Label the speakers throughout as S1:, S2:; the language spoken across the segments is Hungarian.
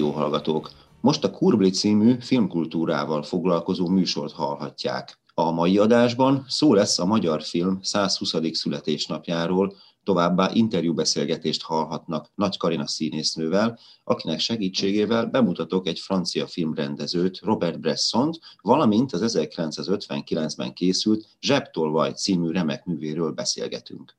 S1: Rádióhallgatók! Most a Kurbli című filmkultúrával foglalkozó műsort hallhatják. A mai adásban szó lesz a magyar film 120. születésnapjáról, továbbá interjúbeszélgetést hallhatnak Nagy Karina színésznővel, akinek segítségével bemutatok egy francia filmrendezőt, Robert Bressont, valamint az 1959-ben készült Zsebtolvaj című remek művéről beszélgetünk.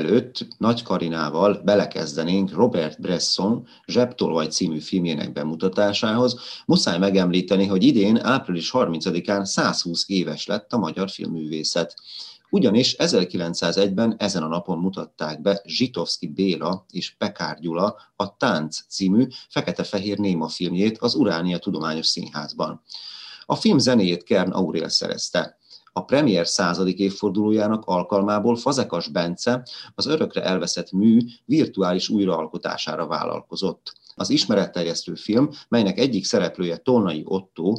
S1: Mielőtt Nagy Karinával belekezdenénk Robert Bresson Zsebtolvaj című filmjének bemutatásához, muszáj megemlíteni, hogy idén április 30-án 120 éves lett a magyar filmművészet. Ugyanis 1901-ben ezen a napon mutatták be Zsitovszki Béla és Pekár Gyula a Tánc című fekete-fehér néma filmjét az Uránia Tudományos Színházban. A film zenéjét Kern Aurél szerezte. A premier századik évfordulójának alkalmából Fazekas Bence az örökre elveszett mű virtuális újraalkotására vállalkozott. Az ismeretterjesztő film, melynek egyik szereplője Tolnai Otto,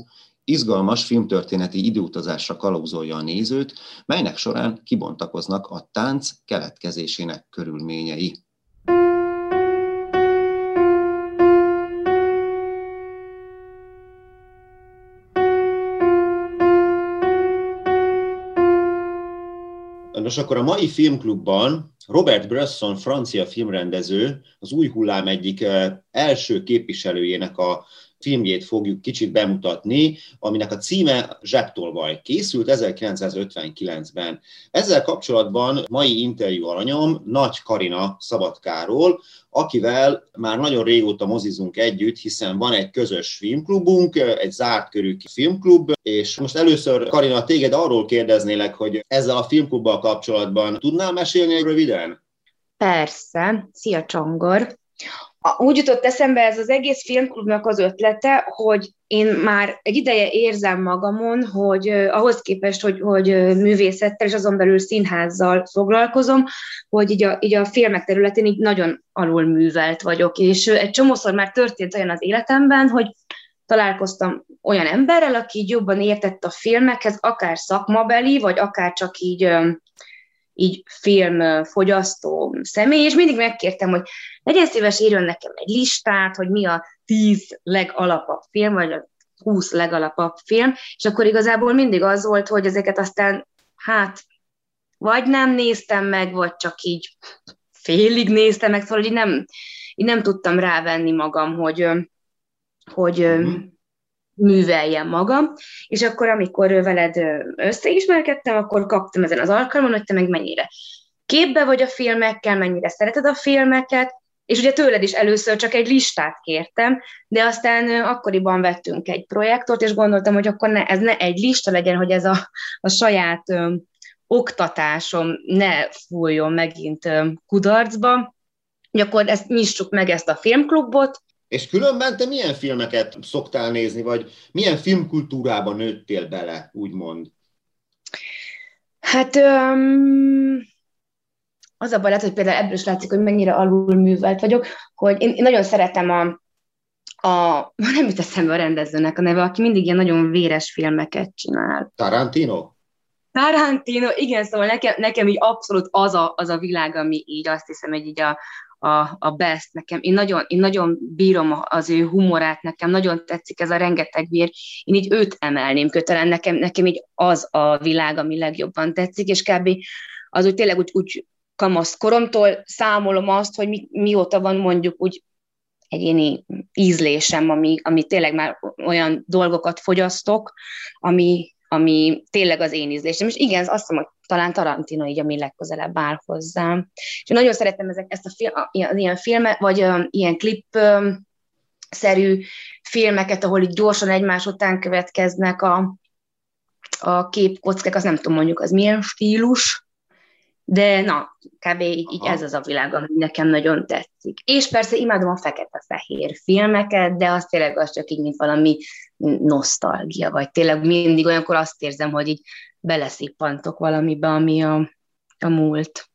S1: izgalmas filmtörténeti időutazásra kalauzolja a nézőt, melynek során kibontakoznak a tánc keletkezésének körülményei. Nos, akkor a mai filmklubban Robert Bresson, francia filmrendező, az új hullám egyik első képviselőjének a filmjét fogjuk kicsit bemutatni, aminek a címe Zsebtolvaj. Készült 1959-ben. Ezzel kapcsolatban mai interjú alanyom Nagy Karina Szabadkáról, akivel már nagyon régóta mozizunk együtt, hiszen van egy közös filmklubunk, egy zárt körű filmklub, és most először Karina, téged arról kérdeznélek, hogy ezzel a filmklubbal kapcsolatban tudnál mesélni röviden?
S2: Persze. Szia Csongor! Úgy jutott eszembe ez az egész filmklubnak az ötlete, hogy én már egy ideje érzem magamon, hogy ahhoz képest, hogy, hogy művészettel és azon belül színházzal foglalkozom, hogy így a, így a filmek területén így nagyon alul művelt vagyok, és egy csomószor már történt olyan az életemben, hogy találkoztam olyan emberrel, aki így jobban értett a filmekhez, akár szakmabeli, vagy akár csak így így filmfogyasztó személy, és mindig megkértem, hogy legyen szíves írjon nekem egy listát, hogy mi a tíz legalapabb film, vagy a húsz legalapabb film, és akkor igazából mindig az volt, hogy ezeket aztán, hát, vagy nem néztem meg, vagy csak így félig néztem meg, szóval így nem, így nem tudtam rávenni magam, hogy, hogy mm műveljem magam, és akkor, amikor veled összeismerkedtem, akkor kaptam ezen az alkalmon, hogy te meg mennyire képbe vagy a filmekkel, mennyire szereted a filmeket, és ugye tőled is először csak egy listát kértem, de aztán akkoriban vettünk egy projektort, és gondoltam, hogy akkor ne, ez ne egy lista legyen, hogy ez a, a saját ö, oktatásom ne fújjon megint ö, kudarcba, hogy akkor ezt nyissuk meg ezt a filmklubot,
S1: és különben te milyen filmeket szoktál nézni, vagy milyen filmkultúrában nőttél bele, úgymond?
S2: Hát um, az a baj, hogy például ebből is látszik, hogy mennyire alulművelt vagyok, hogy én, én nagyon szeretem a, a, nem jut eszembe a rendezőnek a neve, aki mindig ilyen nagyon véres filmeket csinál.
S1: Tarantino?
S2: Tarantino, igen, szóval nekem, nekem így abszolút az a, az a világ, ami így azt hiszem, hogy így a, a, a best nekem. Én nagyon, én nagyon bírom az ő humorát, nekem nagyon tetszik ez a rengeteg vér. Én így őt emelném kötelen, nekem, nekem így az a világ, ami legjobban tetszik, és kb. az úgy tényleg úgy, úgy kamasz koromtól számolom azt, hogy mi, mióta van mondjuk úgy egyéni ízlésem, ami, ami tényleg már olyan dolgokat fogyasztok, ami, ami tényleg az én ízlésem. És igen, azt hiszem, hogy talán Tarantino így, ami legközelebb áll hozzám. És én nagyon szeretem ezek, ezt a film, ilyen, ilyen filmet, vagy um, ilyen klip um, szerű filmeket, ahol így gyorsan egymás után következnek a, a képkockák, az nem tudom mondjuk, az milyen stílus, de na, kb. így, így ez az a világ, ami nekem nagyon tetszik. És persze imádom a fekete-fehér filmeket, de az tényleg az csak így, mint valami nosztalgia, vagy tényleg mindig olyankor azt érzem, hogy így beleszippantok valamibe, ami a, a múlt.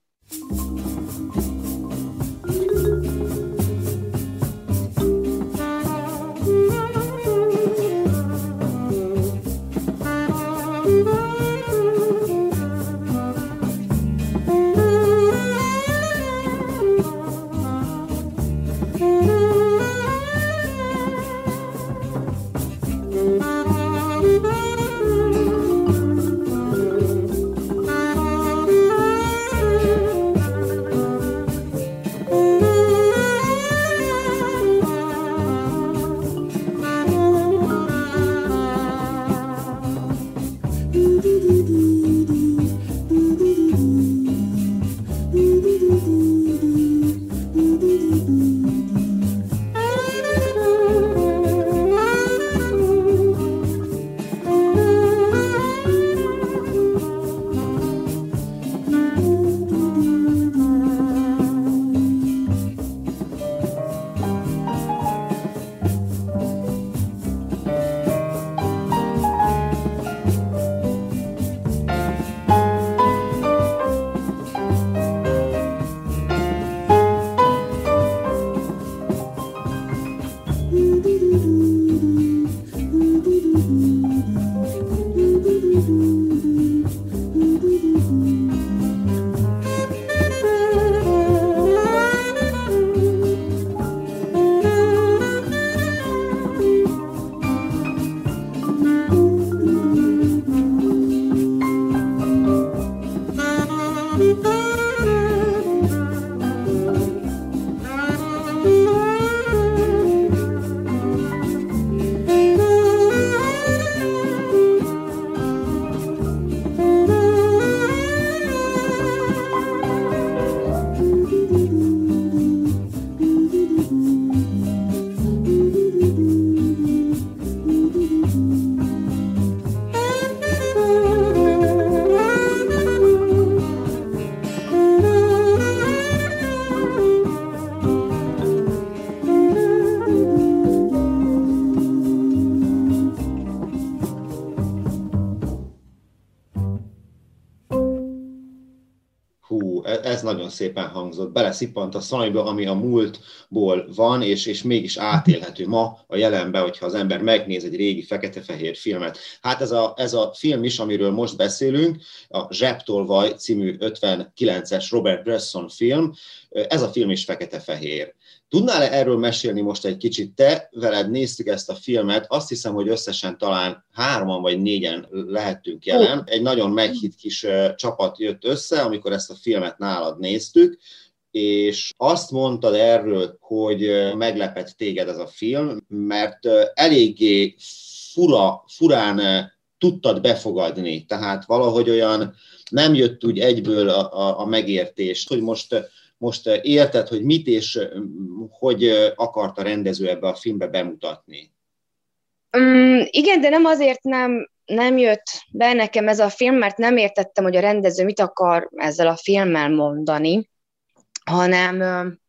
S1: Szépen hangzott, beleszippant a szajba, ami a múltból van, és, és mégis átélhető ma a jelenbe, hogyha az ember megnéz egy régi fekete-fehér filmet. Hát ez a, ez a film is, amiről most beszélünk, a Zseptolvaj című 59-es Robert Bresson film, ez a film is fekete-fehér. Tudnál-e erről mesélni most egy kicsit? Te veled néztük ezt a filmet, azt hiszem, hogy összesen talán hárman vagy négyen lehettünk jelen. Egy nagyon meghitt kis csapat jött össze, amikor ezt a filmet nálad néztük, és azt mondtad erről, hogy meglepett téged ez a film, mert eléggé fura, furán tudtad befogadni, tehát valahogy olyan nem jött úgy egyből a, a, a megértés, hogy most most eh, érted, hogy mit és eh, hogy eh, akart a rendező ebbe a filmbe bemutatni?
S2: Um, igen, de nem azért nem, nem jött be nekem ez a film, mert nem értettem, hogy a rendező mit akar ezzel a filmmel mondani, hanem,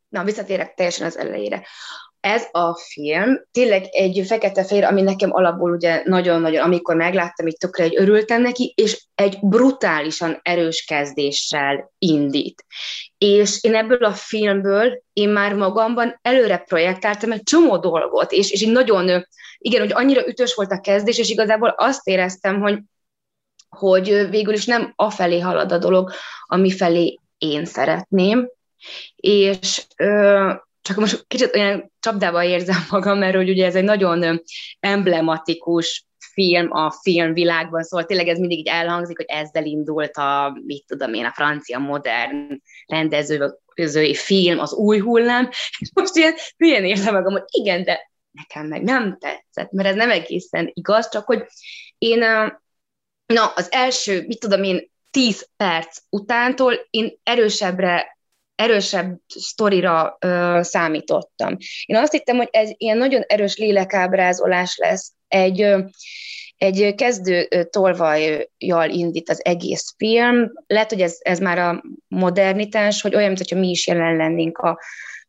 S2: na, visszatérek teljesen az elejére ez a film tényleg egy fekete-fehér, ami nekem alapból ugye nagyon-nagyon, amikor megláttam, itt tökre egy örültem neki, és egy brutálisan erős kezdéssel indít. És én ebből a filmből én már magamban előre projektáltam egy csomó dolgot, és, és így nagyon, igen, hogy annyira ütős volt a kezdés, és igazából azt éreztem, hogy, hogy végül is nem afelé halad a dolog, ami felé én szeretném, és ö, csak most kicsit olyan csapdába érzem magam, mert hogy ugye ez egy nagyon emblematikus film a filmvilágban, szóval tényleg ez mindig így elhangzik, hogy ezzel indult a, mit tudom én, a francia modern rendező, következő film, az új hullám, és most ilyen hülyen érzem magam, hogy igen, de nekem meg nem tetszett, mert ez nem egészen igaz, csak hogy én, na, az első, mit tudom én, tíz perc utántól én erősebbre erősebb sztorira ö, számítottam. Én azt hittem, hogy ez ilyen nagyon erős lélekábrázolás lesz, egy, ö, egy kezdő tolvajjal indít az egész film. Lehet, hogy ez, ez már a modernitás, hogy olyan, mintha mi is jelen lennénk a,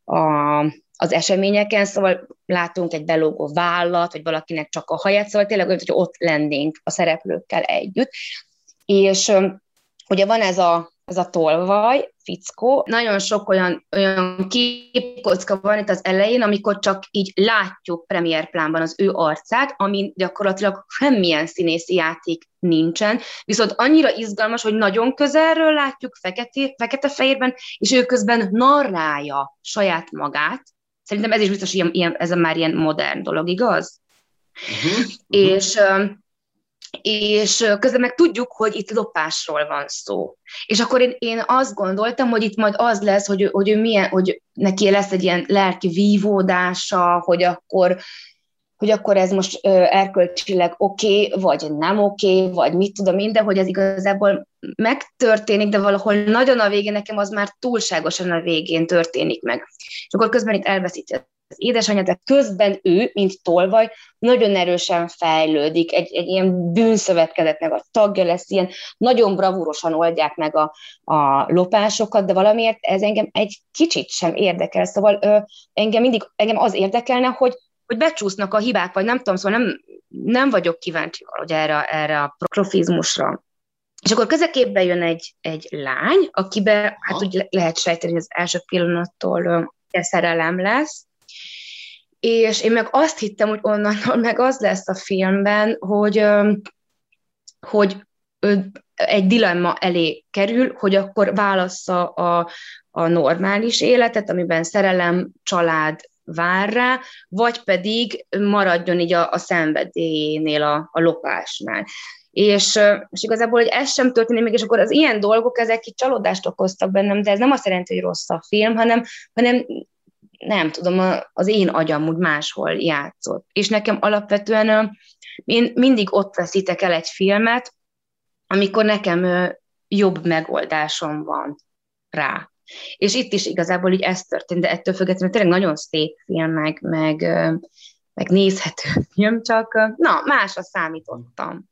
S2: a, az eseményeken, szóval látunk egy belógó vállat, vagy valakinek csak a haját, szóval tényleg olyan, hogy ott lennénk a szereplőkkel együtt. És ugye van ez a ez a tolvaj, fickó. Nagyon sok olyan, olyan képkocka van itt az elején, amikor csak így látjuk premierplánban az ő arcát, ami gyakorlatilag semmilyen színészi játék nincsen, viszont annyira izgalmas, hogy nagyon közelről látjuk fekete, fekete-fehérben, és ő közben narrálja saját magát. Szerintem ez is biztos ilyen, ilyen ez a már ilyen modern dolog, igaz? Uh-huh, uh-huh. És és közben meg tudjuk, hogy itt lopásról van szó. És akkor én, én azt gondoltam, hogy itt majd az lesz, hogy, hogy, ő milyen, hogy neki lesz egy ilyen lelki vívódása, hogy akkor, hogy akkor ez most erkölcsileg oké, okay, vagy nem oké, okay, vagy mit tudom én, de hogy ez igazából megtörténik, de valahol nagyon a végén nekem az már túlságosan a végén történik meg. És akkor közben itt elveszíti az édesanyja, de közben ő, mint tolvaj, nagyon erősen fejlődik, egy, egy ilyen bűnszövetkezetnek a tagja lesz, ilyen nagyon bravúrosan oldják meg a, a lopásokat, de valamiért ez engem egy kicsit sem érdekel, szóval ö, engem mindig engem az érdekelne, hogy, hogy becsúsznak a hibák, vagy nem tudom, szóval nem, nem vagyok kíváncsi hogy erre, erre a profizmusra. És akkor közeképbe jön egy, egy lány, akibe, hát úgy lehet sejteni, hogy az első pillanattól szerelem lesz, és én meg azt hittem, hogy onnantól meg az lesz a filmben, hogy, hogy egy dilemma elé kerül, hogy akkor válassza a, a normális életet, amiben szerelem, család vár rá, vagy pedig maradjon így a, a szenvedélyénél, a, a lopásnál. És, és igazából, hogy ez sem történik meg, és akkor az ilyen dolgok, ezek így csalódást okoztak bennem, de ez nem azt jelenti, hogy rossz a film, hanem, hanem nem tudom, az én agyam úgy máshol játszott. És nekem alapvetően én mindig ott veszítek el egy filmet, amikor nekem jobb megoldásom van rá. És itt is igazából így ez történt, de ettől függetlenül tényleg nagyon szép film, meg, meg, meg nézhető film, csak na, másra számítottam.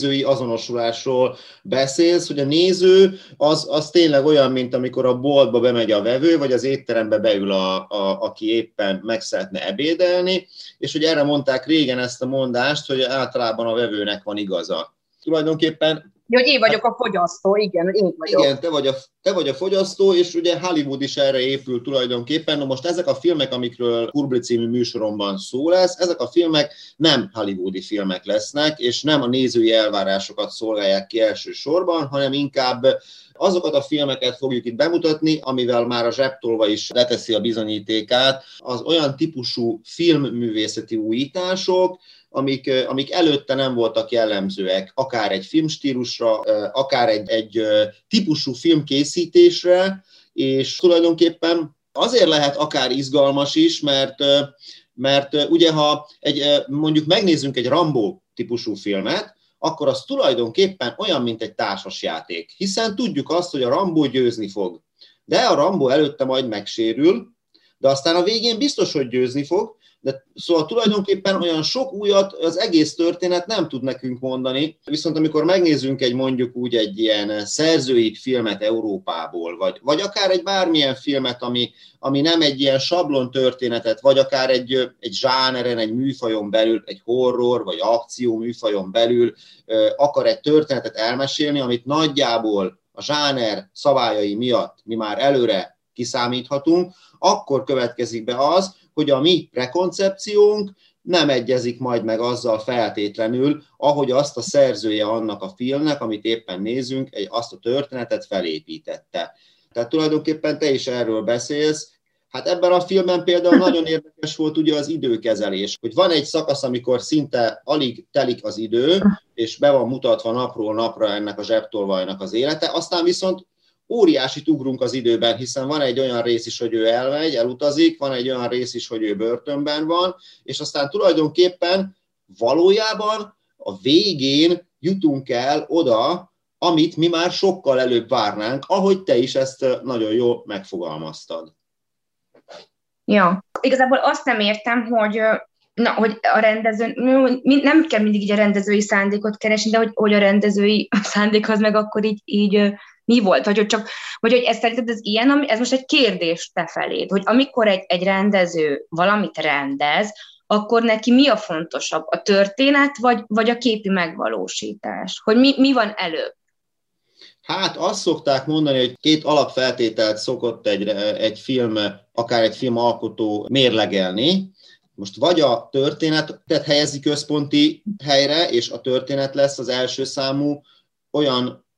S1: Nézői azonosulásról beszélsz, hogy a néző az, az tényleg olyan, mint amikor a boltba bemegy a vevő, vagy az étterembe beül, a, a, aki éppen meg szeretne ebédelni, és hogy erre mondták régen ezt a mondást, hogy általában a vevőnek van igaza. Tulajdonképpen
S2: Ja, hogy én vagyok a fogyasztó, igen, én vagyok.
S1: Igen, te vagy, a, te vagy a fogyasztó, és ugye Hollywood is erre épül tulajdonképpen. Na most ezek a filmek, amikről Kurbli című műsoromban szó lesz, ezek a filmek nem hollywoodi filmek lesznek, és nem a nézői elvárásokat szolgálják ki elsősorban, hanem inkább azokat a filmeket fogjuk itt bemutatni, amivel már a zsebtolva is leteszi a bizonyítékát, az olyan típusú filmművészeti újítások, amik, amik előtte nem voltak jellemzőek, akár egy filmstílusra, akár egy, egy típusú filmkészítésre, és tulajdonképpen azért lehet akár izgalmas is, mert, mert ugye ha egy, mondjuk megnézzünk egy Rambo típusú filmet, akkor az tulajdonképpen olyan, mint egy társasjáték. Hiszen tudjuk azt, hogy a Rambo győzni fog. De a Rambo előtte majd megsérül, de aztán a végén biztos, hogy győzni fog, de szóval tulajdonképpen olyan sok újat az egész történet nem tud nekünk mondani, viszont amikor megnézzünk egy mondjuk úgy egy ilyen szerzői filmet Európából, vagy, vagy akár egy bármilyen filmet, ami, ami nem egy ilyen sablon történetet, vagy akár egy, egy zsáneren, egy műfajon belül, egy horror, vagy akció műfajon belül akar egy történetet elmesélni, amit nagyjából a zsáner szabályai miatt mi már előre kiszámíthatunk, akkor következik be az, hogy a mi prekoncepciónk nem egyezik majd meg azzal feltétlenül, ahogy azt a szerzője annak a filmnek, amit éppen nézünk, egy, azt a történetet felépítette. Tehát tulajdonképpen te is erről beszélsz, Hát ebben a filmben például nagyon érdekes volt ugye az időkezelés, hogy van egy szakasz, amikor szinte alig telik az idő, és be van mutatva napról napra ennek a zsebtolvajnak az élete, aztán viszont óriási ugrunk az időben, hiszen van egy olyan rész is, hogy ő elmegy, elutazik, van egy olyan rész is, hogy ő börtönben van, és aztán tulajdonképpen valójában a végén jutunk el oda, amit mi már sokkal előbb várnánk, ahogy te is ezt nagyon jól megfogalmaztad.
S2: Ja, igazából azt nem értem, hogy na, hogy a rendező, nem kell mindig így a rendezői szándékot keresni, de hogy, hogy a rendezői szándék az meg akkor így, így mi volt, vagy hogy csak, vagy hogy ez szerinted ez ilyen, ez most egy kérdés te feléd, hogy amikor egy, egy rendező valamit rendez, akkor neki mi a fontosabb, a történet, vagy, vagy a képi megvalósítás? Hogy mi, mi van előbb?
S1: Hát azt szokták mondani, hogy két alapfeltételt szokott egy, egy film, akár egy film alkotó mérlegelni. Most vagy a történetet helyezi központi helyre, és a történet lesz az első számú olyan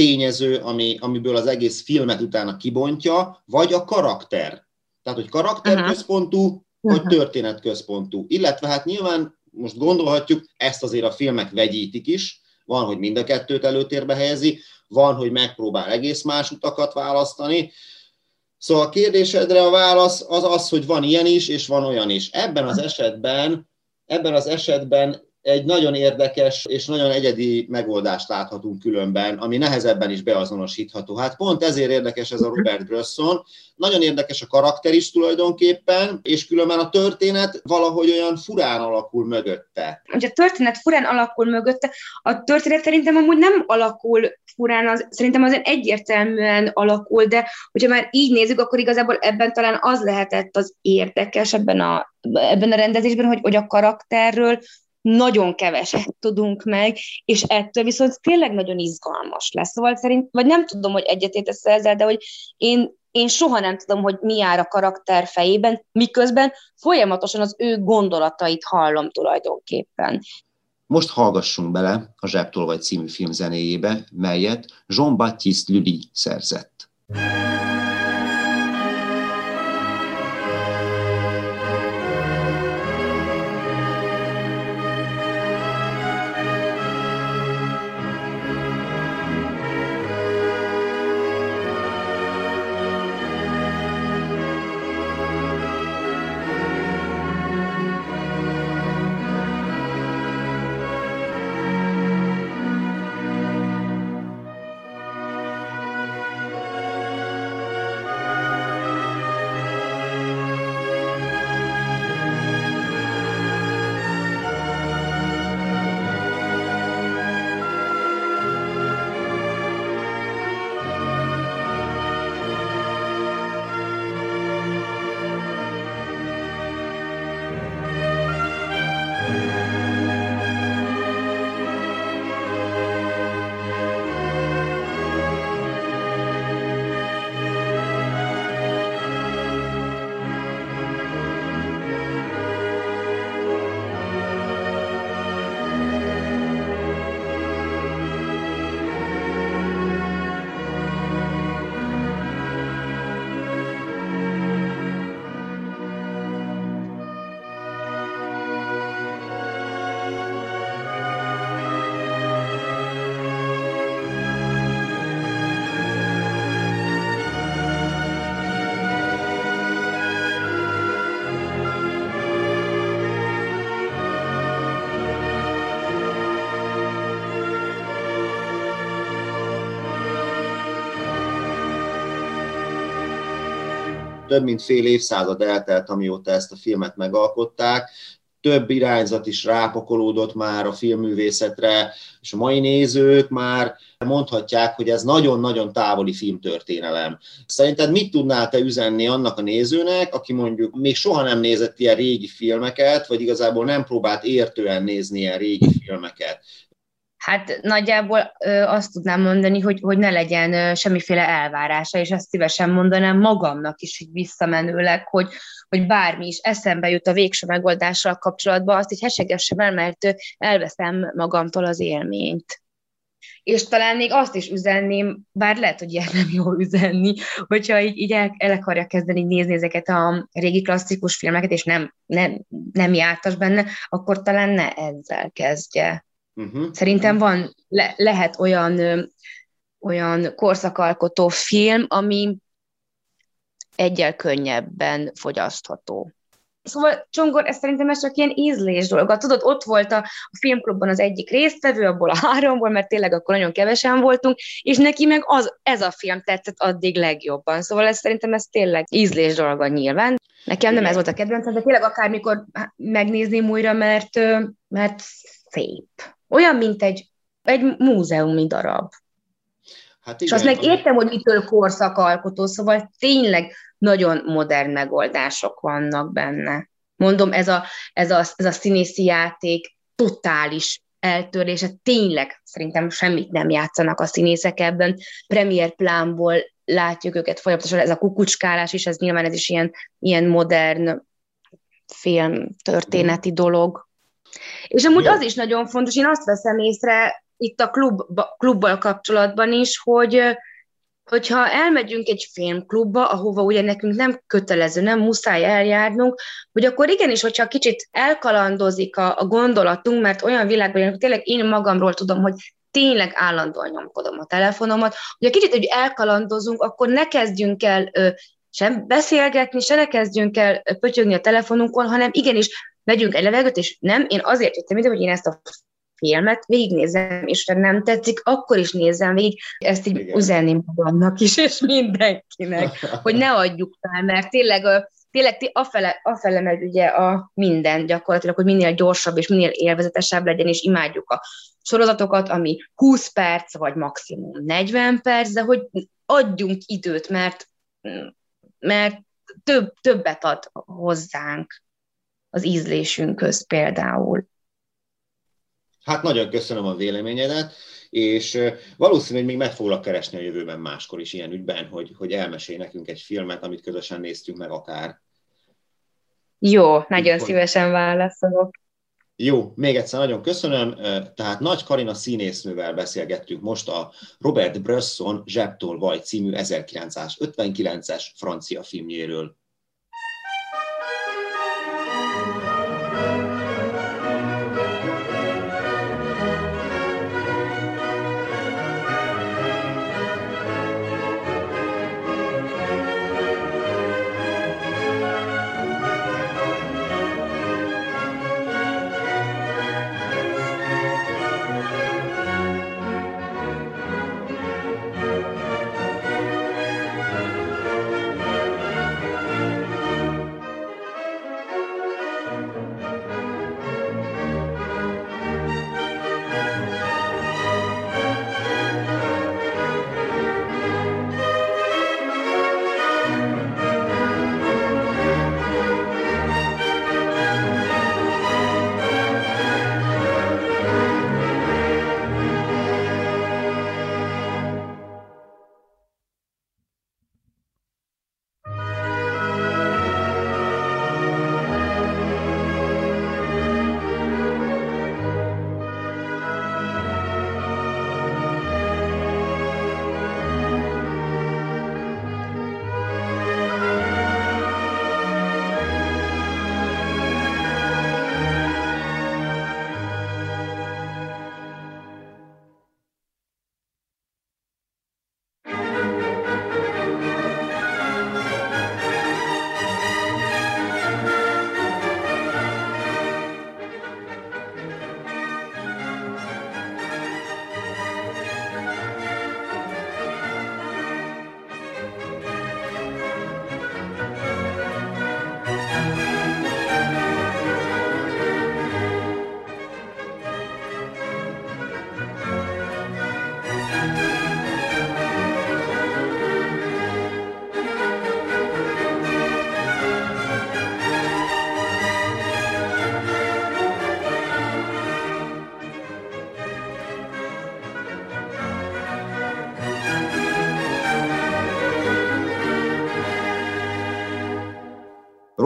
S1: tényező, ami, amiből az egész filmet utána kibontja, vagy a karakter. Tehát, hogy karakterközpontú, vagy történetközpontú. Illetve hát nyilván most gondolhatjuk, ezt azért a filmek vegyítik is, van, hogy mind a kettőt előtérbe helyezi, van, hogy megpróbál egész más utakat választani. Szóval a kérdésedre a válasz az az, hogy van ilyen is, és van olyan is. Ebben az esetben, ebben az esetben egy nagyon érdekes és nagyon egyedi megoldást láthatunk különben, ami nehezebben is beazonosítható. Hát pont ezért érdekes ez a Robert Bresson. Nagyon érdekes a karakter is tulajdonképpen, és különben a történet valahogy olyan furán alakul mögötte.
S2: Hogy a történet furán alakul mögötte, a történet szerintem amúgy nem alakul furán, az, szerintem azért egyértelműen alakul, de hogyha már így nézzük, akkor igazából ebben talán az lehetett az érdekes ebben a, ebben a rendezésben, hogy, hogy a karakterről nagyon keveset tudunk meg, és ettől viszont tényleg nagyon izgalmas lesz. Szóval szerint, vagy nem tudom, hogy egyetértesz ezzel, de hogy én, én soha nem tudom, hogy mi jár a karakter fejében, miközben folyamatosan az ő gondolatait hallom tulajdonképpen.
S1: Most hallgassunk bele a Zsebtolvaj című film zenéjébe, melyet Jean-Baptiste Lully szerzett. Több mint fél évszázad eltelt, amióta ezt a filmet megalkották, több irányzat is rápakolódott már a filmművészetre, és a mai nézők már mondhatják, hogy ez nagyon-nagyon távoli filmtörténelem. Szerinted mit tudnál te üzenni annak a nézőnek, aki mondjuk még soha nem nézett ilyen régi filmeket, vagy igazából nem próbált értően nézni ilyen régi filmeket?
S2: Hát nagyjából ö, azt tudnám mondani, hogy, hogy ne legyen ö, semmiféle elvárása, és ezt szívesen mondanám magamnak is így visszamenőleg, hogy, hogy bármi is eszembe jut a végső megoldással kapcsolatban, azt így hesegessem el, mert elveszem magamtól az élményt. És talán még azt is üzenném, bár lehet, hogy ilyen nem jó üzenni, hogyha így, így el, el akarja kezdeni nézni ezeket a régi klasszikus filmeket, és nem, nem, nem jártas benne, akkor talán ne ezzel kezdje Uh-huh. Szerintem van, le, lehet olyan, ö, olyan korszakalkotó film, ami egyel könnyebben fogyasztható. Szóval Csongor, ez szerintem ez csak ilyen ízlés dolog. Tudod, ott volt a, a filmklubban az egyik résztvevő, abból a háromból, mert tényleg akkor nagyon kevesen voltunk, és neki meg az, ez a film tetszett addig legjobban. Szóval ez szerintem ez tényleg ízlés dolga nyilván. Nekem nem ez volt a kedvencem, de tényleg akármikor megnézném újra, mert, mert szép. Olyan, mint egy, egy múzeumi darab. Hát igen, és azt meg értem, hogy mitől korszakalkotó, szóval tényleg nagyon modern megoldások vannak benne. Mondom, ez a, ez a, ez a színészi játék totális eltörlése, tényleg szerintem semmit nem játszanak a színészek ebben. Premier plánból látjuk őket folyamatosan, ez a kukucskálás is, ez nyilván ez is ilyen, ilyen modern film történeti dolog. És amúgy Jó. az is nagyon fontos, én azt veszem észre itt a klub, klubbal kapcsolatban is, hogy hogyha elmegyünk egy filmklubba, ahova ugye nekünk nem kötelező, nem muszáj eljárnunk, hogy akkor igenis, hogyha kicsit elkalandozik a, a gondolatunk, mert olyan világban, hogy tényleg én magamról tudom, hogy tényleg állandóan nyomkodom a telefonomat, hogy egy kicsit hogy elkalandozunk, akkor ne kezdjünk el ö, sem beszélgetni, se ne kezdjünk el pötyögni a telefonunkon, hanem igenis vegyünk egy levegőt, és nem, én azért jöttem ide, hogy én ezt a filmet végignézem, és ha nem tetszik, akkor is nézem végig. Ezt így Igen. üzenni magamnak is, és mindenkinek, hogy ne adjuk fel, mert tényleg tényleg afele, afele megy ugye a minden gyakorlatilag, hogy minél gyorsabb és minél élvezetesebb legyen, és imádjuk a sorozatokat, ami 20 perc, vagy maximum 40 perc, de hogy adjunk időt, mert, mert több, többet ad hozzánk az ízlésünkhöz például.
S1: Hát nagyon köszönöm a véleményedet, és valószínűleg még meg foglak keresni a jövőben máskor is ilyen ügyben, hogy, hogy elmesélj nekünk egy filmet, amit közösen néztünk meg akár.
S2: Jó, nagyon hogy... szívesen válaszolok.
S1: Jó, még egyszer nagyon köszönöm. Tehát Nagy Karina színésznővel beszélgettünk most a Robert Bresson Zsebtól Vaj című 1959-es francia filmjéről.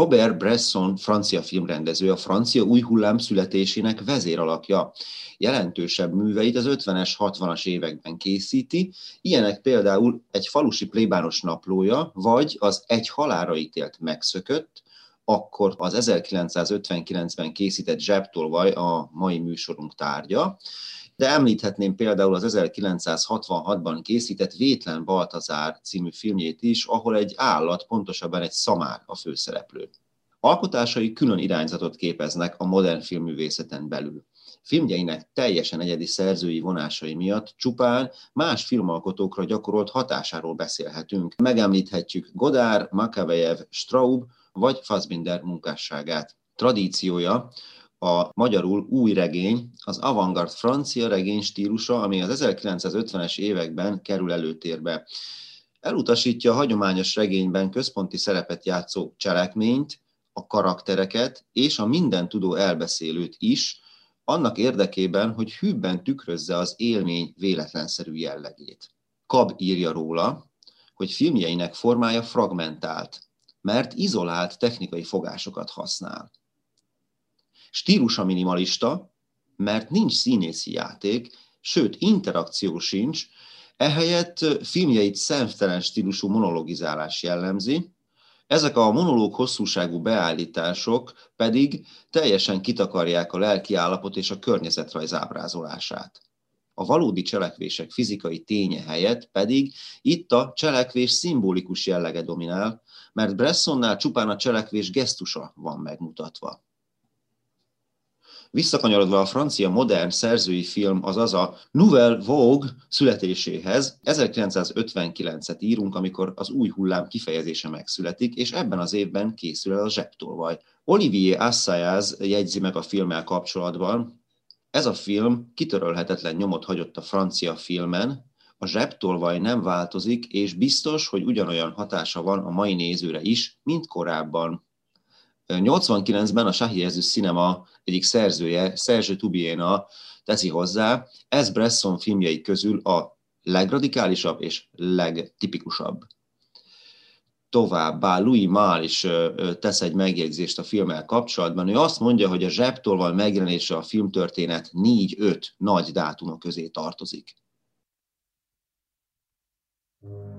S1: Robert Bresson, francia filmrendező, a francia új hullám születésének vezéralakja. Jelentősebb műveit az 50-es, 60-as években készíti, ilyenek például egy falusi plébános naplója, vagy az egy halára ítélt megszökött, akkor az 1959-ben készített zsebtolvaj a mai műsorunk tárgya, de említhetném például az 1966-ban készített Vétlen Baltazár című filmjét is, ahol egy állat, pontosabban egy szamár a főszereplő. Alkotásai külön irányzatot képeznek a modern filmművészeten belül. Filmjeinek teljesen egyedi szerzői vonásai miatt csupán más filmalkotókra gyakorolt hatásáról beszélhetünk. Megemlíthetjük Godár, Makavejev, Straub vagy Fassbinder munkásságát. Tradíciója, a magyarul új regény, az avantgard francia regény stílusa, ami az 1950-es években kerül előtérbe. Elutasítja a hagyományos regényben központi szerepet játszó cselekményt, a karaktereket és a minden tudó elbeszélőt is, annak érdekében, hogy hűbben tükrözze az élmény véletlenszerű jellegét. Kab írja róla, hogy filmjeinek formája fragmentált, mert izolált technikai fogásokat használ. Stílusa minimalista, mert nincs színészi játék, sőt, interakció sincs, ehelyett filmjeit szemtelen stílusú monologizálás jellemzi, ezek a monológ hosszúságú beállítások pedig teljesen kitakarják a lelki állapot és a környezetrajz ábrázolását. A valódi cselekvések fizikai ténye helyett pedig itt a cselekvés szimbolikus jellege dominál, mert Bressonnál csupán a cselekvés gesztusa van megmutatva. Visszakanyarodva a francia modern szerzői film, azaz a Nouvelle Vogue születéséhez, 1959-et írunk, amikor az új hullám kifejezése megszületik, és ebben az évben készül el a zsebtolvaj. Olivier Assayas jegyzi meg a filmmel kapcsolatban, ez a film kitörölhetetlen nyomot hagyott a francia filmen, a zsebtolvaj nem változik, és biztos, hogy ugyanolyan hatása van a mai nézőre is, mint korábban. 89-ben a Sahi Cinema egyik szerzője, Serge Tubiena teszi hozzá, ez Bresson filmjei közül a legradikálisabb és legtipikusabb. Továbbá Louis Malle is tesz egy megjegyzést a filmmel kapcsolatban. Ő azt mondja, hogy a zsebtolval megjelenése a filmtörténet 4-5 nagy dátuma közé tartozik. you